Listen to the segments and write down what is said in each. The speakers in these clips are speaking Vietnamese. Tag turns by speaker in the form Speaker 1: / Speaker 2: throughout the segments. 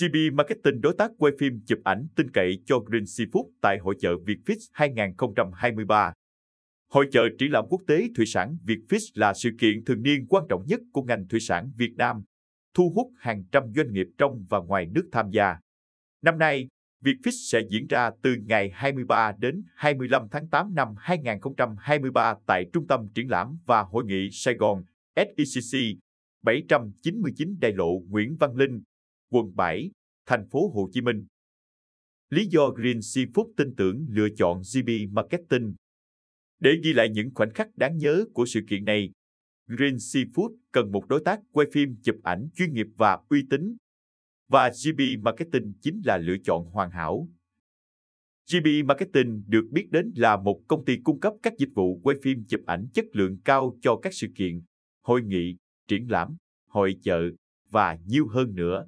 Speaker 1: GB Marketing đối tác quay phim chụp ảnh tin cậy cho Green Seafood tại hội chợ Vietfish 2023. Hội chợ triển lãm quốc tế thủy sản Vietfish là sự kiện thường niên quan trọng nhất của ngành thủy sản Việt Nam, thu hút hàng trăm doanh nghiệp trong và ngoài nước tham gia. Năm nay, Vietfish sẽ diễn ra từ ngày 23 đến 25 tháng 8 năm 2023 tại Trung tâm Triển lãm và Hội nghị Sài Gòn, SECC, 799 Đại lộ Nguyễn Văn Linh, quận 7, thành phố Hồ Chí Minh. Lý do Green Seafood tin tưởng lựa chọn GB Marketing Để ghi lại những khoảnh khắc đáng nhớ của sự kiện này, Green Seafood cần một đối tác quay phim chụp ảnh chuyên nghiệp và uy tín. Và GB Marketing chính là lựa chọn hoàn hảo. GB Marketing được biết đến là một công ty cung cấp các dịch vụ quay phim chụp ảnh chất lượng cao cho các sự kiện, hội nghị, triển lãm, hội chợ và nhiều hơn nữa.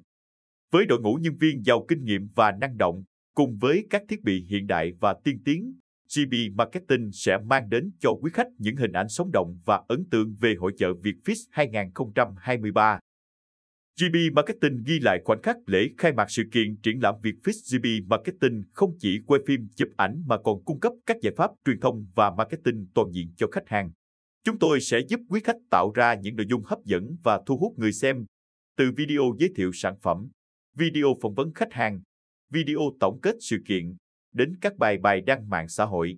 Speaker 1: Với đội ngũ nhân viên giàu kinh nghiệm và năng động, cùng với các thiết bị hiện đại và tiên tiến, GB Marketing sẽ mang đến cho quý khách những hình ảnh sống động và ấn tượng về hội chợ Vietfish 2023. GB Marketing ghi lại khoảnh khắc lễ khai mạc sự kiện triển lãm Vietfish GB Marketing không chỉ quay phim chụp ảnh mà còn cung cấp các giải pháp truyền thông và marketing toàn diện cho khách hàng. Chúng tôi sẽ giúp quý khách tạo ra những nội dung hấp dẫn và thu hút người xem, từ video giới thiệu sản phẩm, video phỏng vấn khách hàng, video tổng kết sự kiện, đến các bài bài đăng mạng xã hội.